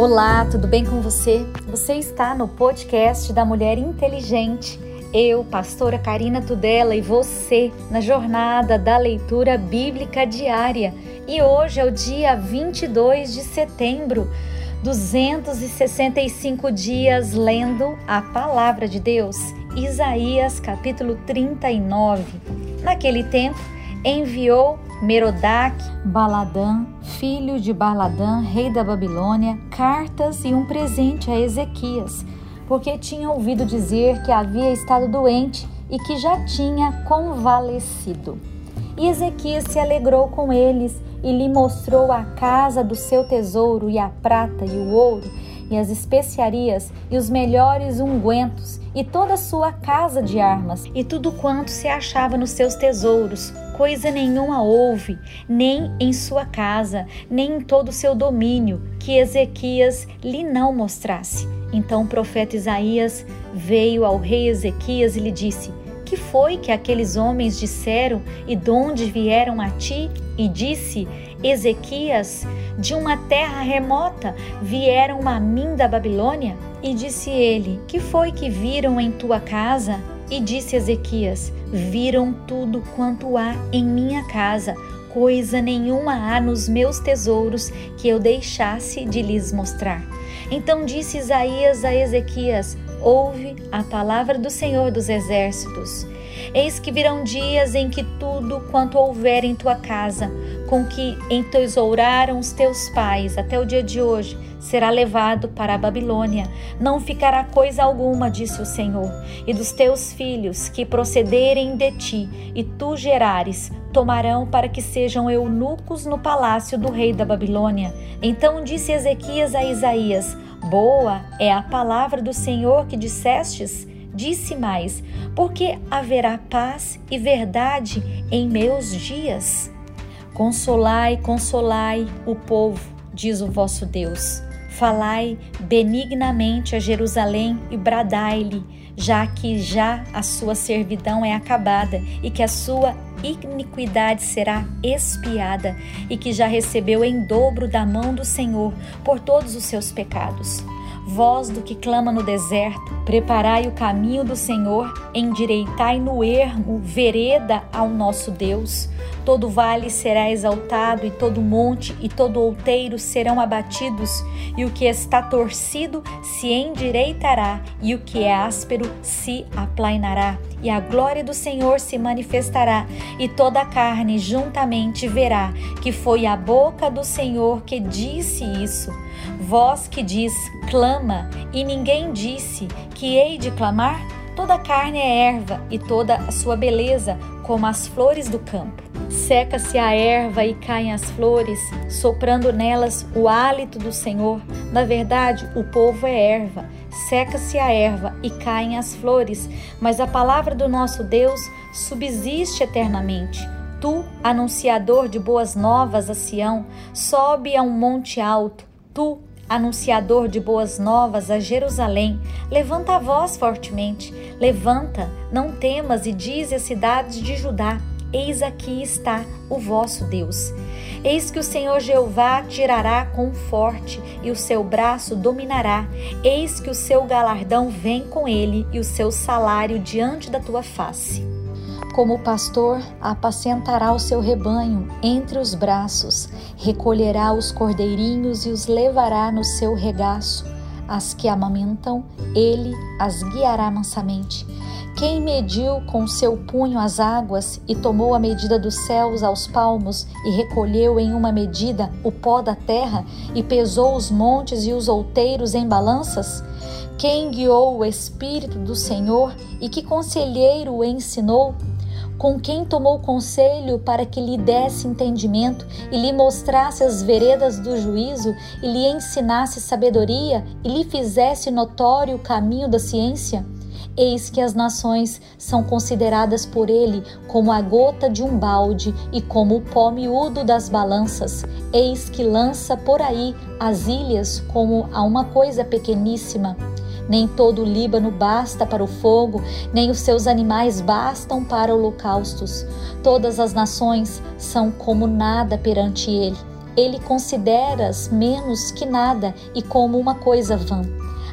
Olá, tudo bem com você? Você está no podcast da Mulher Inteligente. Eu, pastora Karina Tudela e você na jornada da leitura bíblica diária. E hoje é o dia 22 de setembro, 265 dias lendo a palavra de Deus. Isaías capítulo 39. Naquele tempo, enviou Merodach, Baladã, filho de Baladã, rei da Babilônia, cartas e um presente a Ezequias, porque tinha ouvido dizer que havia estado doente e que já tinha convalescido. E Ezequias se alegrou com eles e lhe mostrou a casa do seu tesouro e a prata e o ouro e as especiarias e os melhores ungüentos e toda a sua casa de armas e tudo quanto se achava nos seus tesouros. Coisa nenhuma houve, nem em sua casa, nem em todo o seu domínio, que Ezequias lhe não mostrasse. Então o profeta Isaías veio ao rei Ezequias e lhe disse: Que foi que aqueles homens disseram e de onde vieram a ti? E disse: Ezequias, de uma terra remota, vieram a mim da Babilônia? E disse ele: Que foi que viram em tua casa? E disse Ezequias: Viram tudo quanto há em minha casa, coisa nenhuma há nos meus tesouros que eu deixasse de lhes mostrar. Então disse Isaías a Ezequias: Ouve a palavra do Senhor dos Exércitos. Eis que virão dias em que tudo quanto houver em tua casa, com que entesouraram os teus pais até o dia de hoje, será levado para a Babilônia. Não ficará coisa alguma, disse o Senhor. E dos teus filhos que procederem de ti, e tu gerares, tomarão para que sejam eunucos no palácio do rei da Babilônia. Então disse Ezequias a Isaías: Boa é a palavra do Senhor que dissestes. Disse mais: Porque haverá paz e verdade em meus dias. Consolai, consolai o povo, diz o vosso Deus. Falai benignamente a Jerusalém e bradai-lhe, já que já a sua servidão é acabada e que a sua iniquidade será expiada e que já recebeu em dobro da mão do Senhor por todos os seus pecados. Voz do que clama no deserto, preparai o caminho do Senhor, endireitai no ermo vereda ao nosso Deus. Todo vale será exaltado, e todo monte e todo outeiro serão abatidos, e o que está torcido se endireitará, e o que é áspero se aplainará e a glória do Senhor se manifestará, e toda a carne juntamente verá que foi a boca do Senhor que disse isso. Voz que diz, clama, e ninguém disse que hei de clamar? Toda carne é erva, e toda a sua beleza como as flores do campo. Seca-se a erva e caem as flores, soprando nelas o hálito do Senhor. Na verdade, o povo é erva. Seca-se a erva e caem as flores, mas a palavra do nosso Deus subsiste eternamente. Tu, anunciador de boas novas a Sião, sobe a um monte alto. Tu, anunciador de boas novas a Jerusalém, levanta a voz fortemente. Levanta, não temas e dize às cidades de Judá: Eis aqui está o vosso Deus. Eis que o Senhor Jeová tirará com forte e o seu braço dominará. Eis que o seu galardão vem com ele e o seu salário diante da tua face. Como pastor, apacentará o seu rebanho entre os braços, recolherá os cordeirinhos e os levará no seu regaço. As que amamentam, ele as guiará mansamente quem mediu com seu punho as águas e tomou a medida dos céus aos palmos e recolheu em uma medida o pó da terra e pesou os montes e os outeiros em balanças? Quem guiou o Espírito do Senhor e que conselheiro o ensinou? Com quem tomou conselho para que lhe desse entendimento e lhe mostrasse as veredas do juízo e lhe ensinasse sabedoria e lhe fizesse notório o caminho da ciência? Eis que as nações são consideradas por ele como a gota de um balde e como o pó miúdo das balanças. Eis que lança por aí as ilhas como a uma coisa pequeníssima. Nem todo o Líbano basta para o fogo, nem os seus animais bastam para holocaustos. Todas as nações são como nada perante ele. ele consideras menos que nada e como uma coisa vã.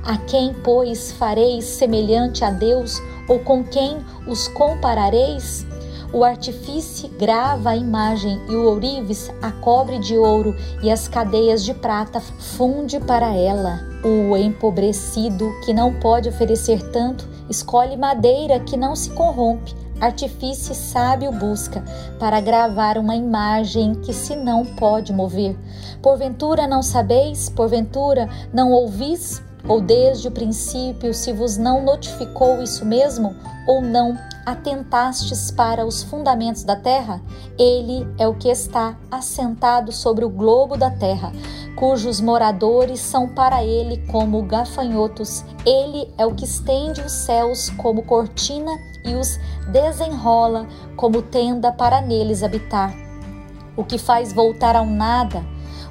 A quem, pois, fareis semelhante a Deus, ou com quem os comparareis? O artifício grava a imagem e o ourives a cobre de ouro e as cadeias de prata funde para ela. O empobrecido, que não pode oferecer tanto, escolhe madeira que não se corrompe. Artifício sábio busca para gravar uma imagem que se não pode mover. Porventura não sabeis? Porventura não ouvis? Ou desde o princípio se vos não notificou isso mesmo? Ou não atentastes para os fundamentos da terra? Ele é o que está assentado sobre o globo da terra, cujos moradores são para ele como gafanhotos. Ele é o que estende os céus como cortina e os desenrola como tenda para neles habitar. O que faz voltar ao nada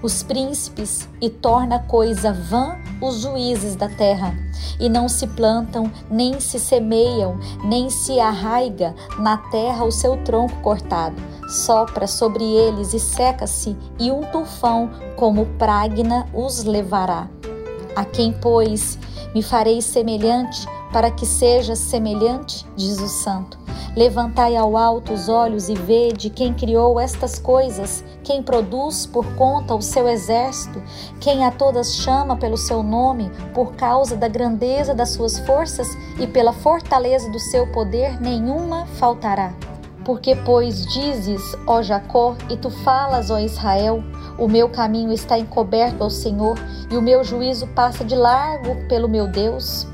os príncipes e torna coisa vã os juízes da terra. E não se plantam, nem se semeiam, nem se arraiga na terra o seu tronco cortado. Sopra sobre eles e seca-se, e um tufão como pragna os levará. A quem, pois, me farei semelhante, para que seja semelhante, diz o santo. Levantai ao alto os olhos e vede quem criou estas coisas, quem produz por conta o seu exército, quem a todas chama pelo seu nome, por causa da grandeza das suas forças e pela fortaleza do seu poder, nenhuma faltará. Porque, pois, dizes, ó Jacó, e tu falas, ó Israel, o meu caminho está encoberto ao Senhor, e o meu juízo passa de largo pelo meu Deus.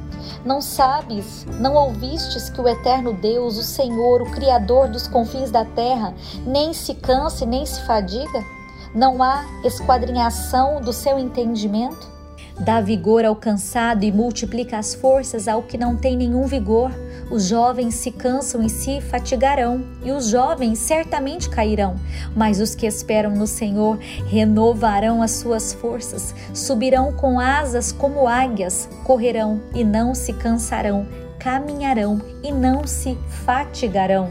Não sabes, não ouvistes que o eterno Deus, o Senhor, o Criador dos confins da terra, nem se cansa nem se fadiga? Não há esquadrinhação do seu entendimento? Dá vigor ao cansado e multiplica as forças ao que não tem nenhum vigor. Os jovens se cansam e se fatigarão, e os jovens certamente cairão. Mas os que esperam no Senhor renovarão as suas forças, subirão com asas como águias, correrão e não se cansarão, caminharão e não se fatigarão.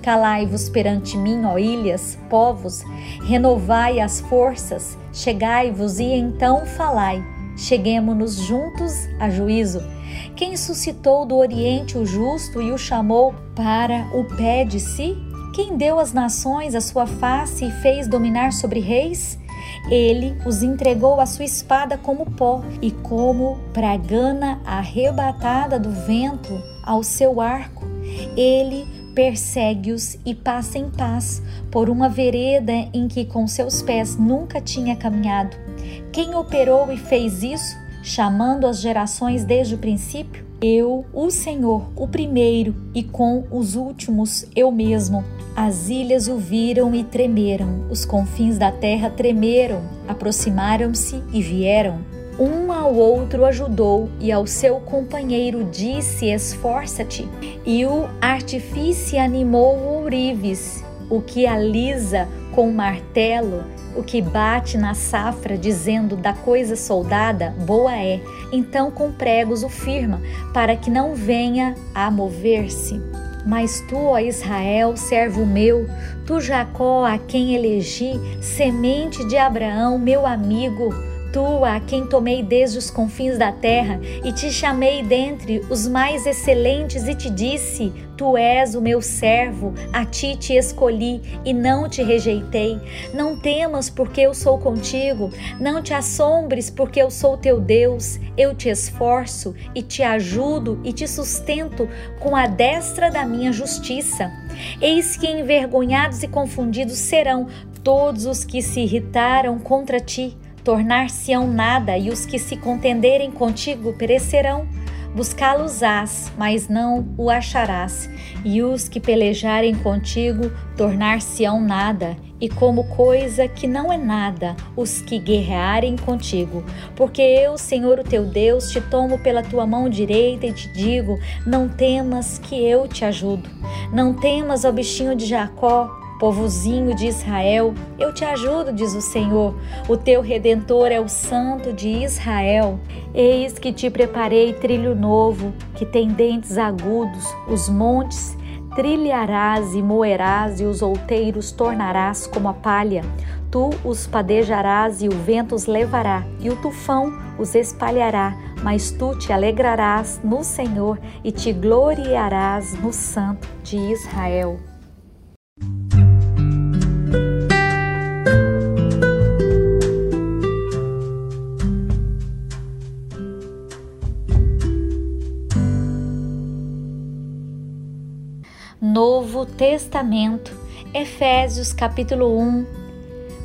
Calai-vos perante mim, ó ilhas, povos, renovai as forças, chegai-vos e então falai. Cheguemo-nos juntos a juízo quem suscitou do Oriente o justo e o chamou para o pé de si? Quem deu às nações a sua face e fez dominar sobre reis? Ele os entregou à sua espada como pó e como pragana arrebatada do vento ao seu arco. Ele persegue-os e passa em paz por uma vereda em que com seus pés nunca tinha caminhado. Quem operou e fez isso? chamando as gerações desde o princípio? Eu, o Senhor, o primeiro, e com os últimos eu mesmo. As ilhas o viram e tremeram, os confins da terra tremeram, aproximaram-se e vieram. Um ao outro ajudou e ao seu companheiro disse: Esforça-te. E o artifício animou o ourives, o que alisa com o martelo o que bate na safra dizendo da coisa soldada, boa é. Então com pregos o firma, para que não venha a mover-se. Mas tu, ó Israel, servo meu, tu Jacó, a quem elegi, semente de Abraão, meu amigo, tu a quem tomei desde os confins da terra e te chamei dentre os mais excelentes e te disse: Tu és o meu servo, a ti te escolhi e não te rejeitei. Não temas, porque eu sou contigo, não te assombres, porque eu sou teu Deus. Eu te esforço e te ajudo e te sustento com a destra da minha justiça. Eis que envergonhados e confundidos serão todos os que se irritaram contra ti tornar-se-ão nada, e os que se contenderem contigo perecerão. Buscá-los-ás, mas não o acharás, e os que pelejarem contigo tornar-se-ão nada, e como coisa que não é nada, os que guerrearem contigo. Porque eu, Senhor o teu Deus, te tomo pela tua mão direita e te digo: não temas que eu te ajudo. Não temas, ó bichinho de Jacó, Povozinho de Israel, eu te ajudo, diz o Senhor. O teu redentor é o Santo de Israel. Eis que te preparei trilho novo, que tem dentes agudos, os montes trilharás e moerás, e os outeiros tornarás como a palha. Tu os padejarás e o vento os levará, e o tufão os espalhará, mas tu te alegrarás no Senhor e te gloriarás no Santo de Israel. Novo Testamento, Efésios capítulo 1.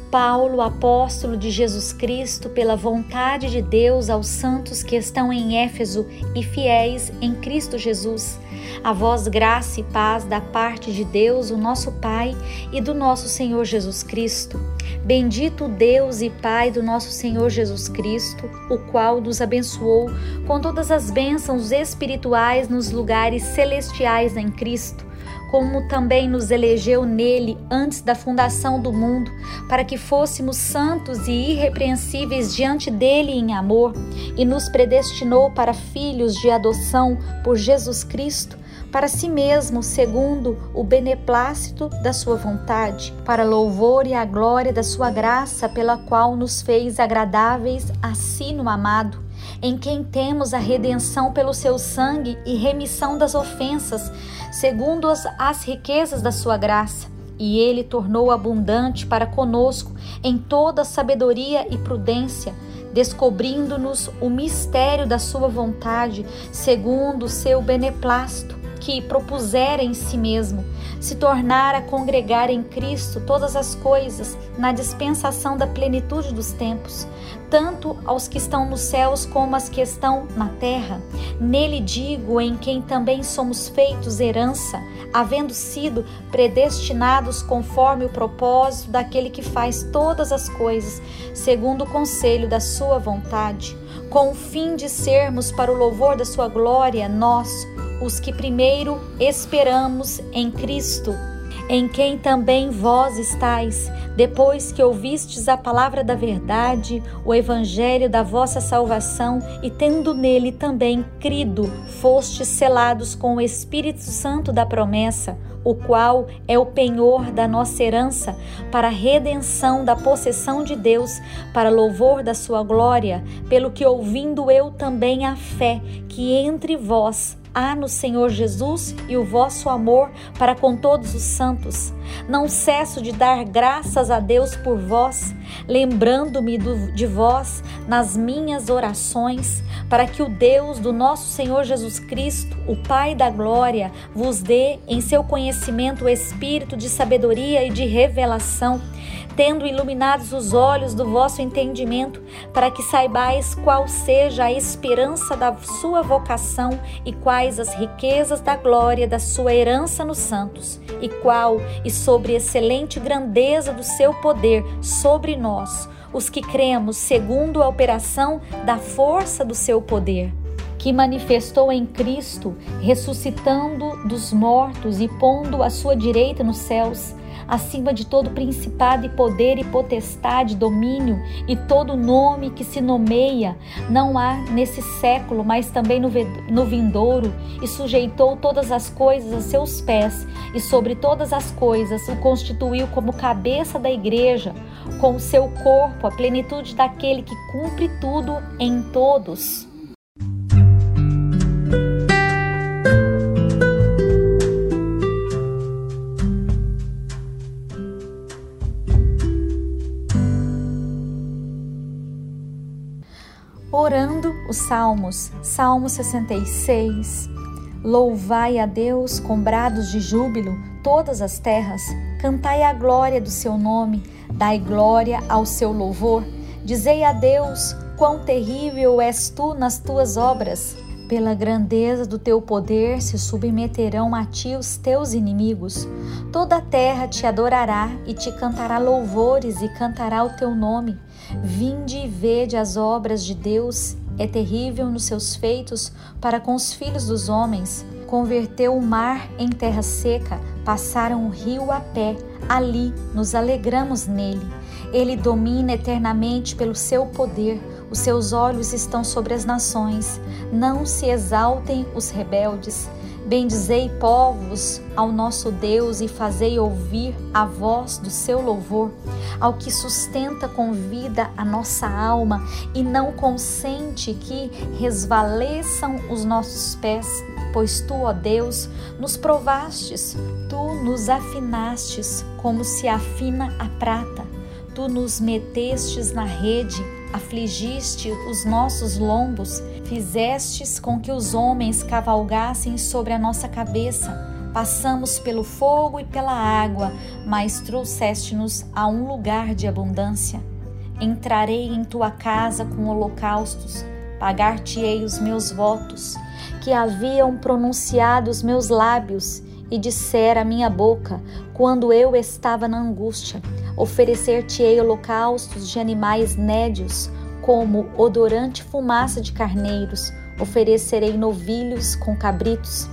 Paulo, apóstolo de Jesus Cristo, pela vontade de Deus aos santos que estão em Éfeso e fiéis em Cristo Jesus. A vós graça e paz da parte de Deus, o nosso Pai, e do nosso Senhor Jesus Cristo. Bendito Deus e Pai do nosso Senhor Jesus Cristo, o qual nos abençoou com todas as bênçãos espirituais nos lugares celestiais em Cristo como também nos elegeu nele antes da fundação do mundo, para que fôssemos santos e irrepreensíveis diante dele em amor, e nos predestinou para filhos de adoção por Jesus Cristo, para si mesmo, segundo o beneplácito da sua vontade, para louvor e a glória da sua graça, pela qual nos fez agradáveis a si no amado em quem temos a redenção pelo seu sangue e remissão das ofensas, segundo as, as riquezas da sua graça. E ele tornou abundante para conosco em toda sabedoria e prudência, descobrindo-nos o mistério da sua vontade, segundo o seu beneplácito que propusera em si mesmo, se tornar a congregar em Cristo todas as coisas na dispensação da plenitude dos tempos, tanto aos que estão nos céus como aos que estão na terra. Nele digo, em quem também somos feitos herança, havendo sido predestinados conforme o propósito daquele que faz todas as coisas, segundo o conselho da sua vontade, com o fim de sermos para o louvor da sua glória, nós, os que primeiro esperamos em Cristo, em quem também vós estáis, depois que ouvistes a palavra da verdade, o evangelho da vossa salvação, e tendo nele também crido, fostes selados com o Espírito Santo da promessa, o qual é o penhor da nossa herança, para a redenção da possessão de Deus, para louvor da sua glória, pelo que ouvindo eu também a fé que entre vós há no Senhor Jesus e o vosso amor para com todos os santos. Não cesso de dar graças a Deus por vós, lembrando-me de vós nas minhas orações, para que o Deus do nosso Senhor Jesus Cristo, o Pai da glória, vos dê em seu conhecimento o espírito de sabedoria e de revelação tendo iluminados os olhos do vosso entendimento, para que saibais qual seja a esperança da sua vocação e quais as riquezas da glória da sua herança nos santos, e qual e sobre excelente grandeza do seu poder sobre nós, os que cremos segundo a operação da força do seu poder que manifestou em Cristo, ressuscitando dos mortos e pondo à sua direita nos céus, acima de todo principado e poder e potestade, domínio e todo nome que se nomeia, não há nesse século, mas também no, no vindouro, e sujeitou todas as coisas a seus pés, e sobre todas as coisas o constituiu como cabeça da igreja, com o seu corpo, a plenitude daquele que cumpre tudo em todos. Os Salmos, Salmo 66. Louvai a Deus com brados de júbilo, todas as terras, cantai a glória do seu nome, dai glória ao seu louvor. Dizei a Deus quão terrível és tu nas tuas obras. Pela grandeza do teu poder se submeterão a ti os teus inimigos. Toda a terra te adorará e te cantará louvores e cantará o teu nome. Vinde e vede as obras de Deus, é terrível nos seus feitos para com os filhos dos homens. Converteu o mar em terra seca, passaram o rio a pé, ali nos alegramos nele. Ele domina eternamente pelo seu poder, os seus olhos estão sobre as nações. Não se exaltem os rebeldes. Bendizei povos ao nosso Deus e fazei ouvir a voz do seu louvor, ao que sustenta com vida a nossa alma e não consente que resvaleçam os nossos pés. Pois tu, ó Deus, nos provastes, tu nos afinastes como se afina a prata, tu nos metestes na rede afligiste os nossos lombos, fizestes com que os homens cavalgassem sobre a nossa cabeça. Passamos pelo fogo e pela água, mas trouxeste-nos a um lugar de abundância. Entrarei em tua casa com holocaustos, pagar-te-ei os meus votos, que haviam pronunciado os meus lábios, e dissera a minha boca, quando eu estava na angústia Oferecer-te-ei holocaustos de animais nédios, como odorante fumaça de carneiros. Oferecerei novilhos com cabritos.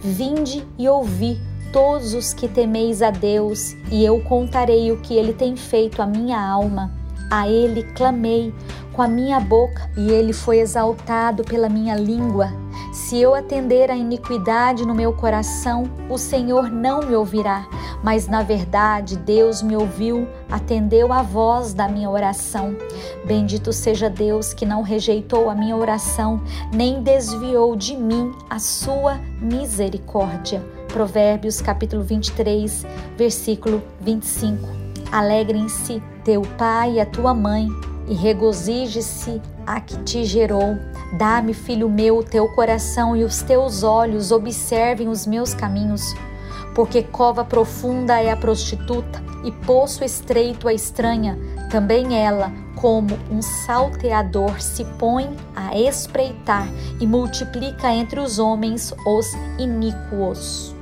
Vinde e ouvi todos os que temeis a Deus, e eu contarei o que ele tem feito à minha alma. A ele clamei com a minha boca, e ele foi exaltado pela minha língua. Se eu atender à iniquidade no meu coração, o Senhor não me ouvirá, mas na verdade Deus me ouviu, atendeu a voz da minha oração. Bendito seja Deus que não rejeitou a minha oração, nem desviou de mim a sua misericórdia. Provérbios capítulo 23, versículo 25. Alegrem-se teu pai e a tua mãe, e regozije-se a que te gerou. Dá-me, filho meu, o teu coração e os teus olhos observem os meus caminhos, porque cova profunda é a prostituta e poço estreito a estranha, também ela, como um salteador, se põe a espreitar e multiplica entre os homens os iníquos.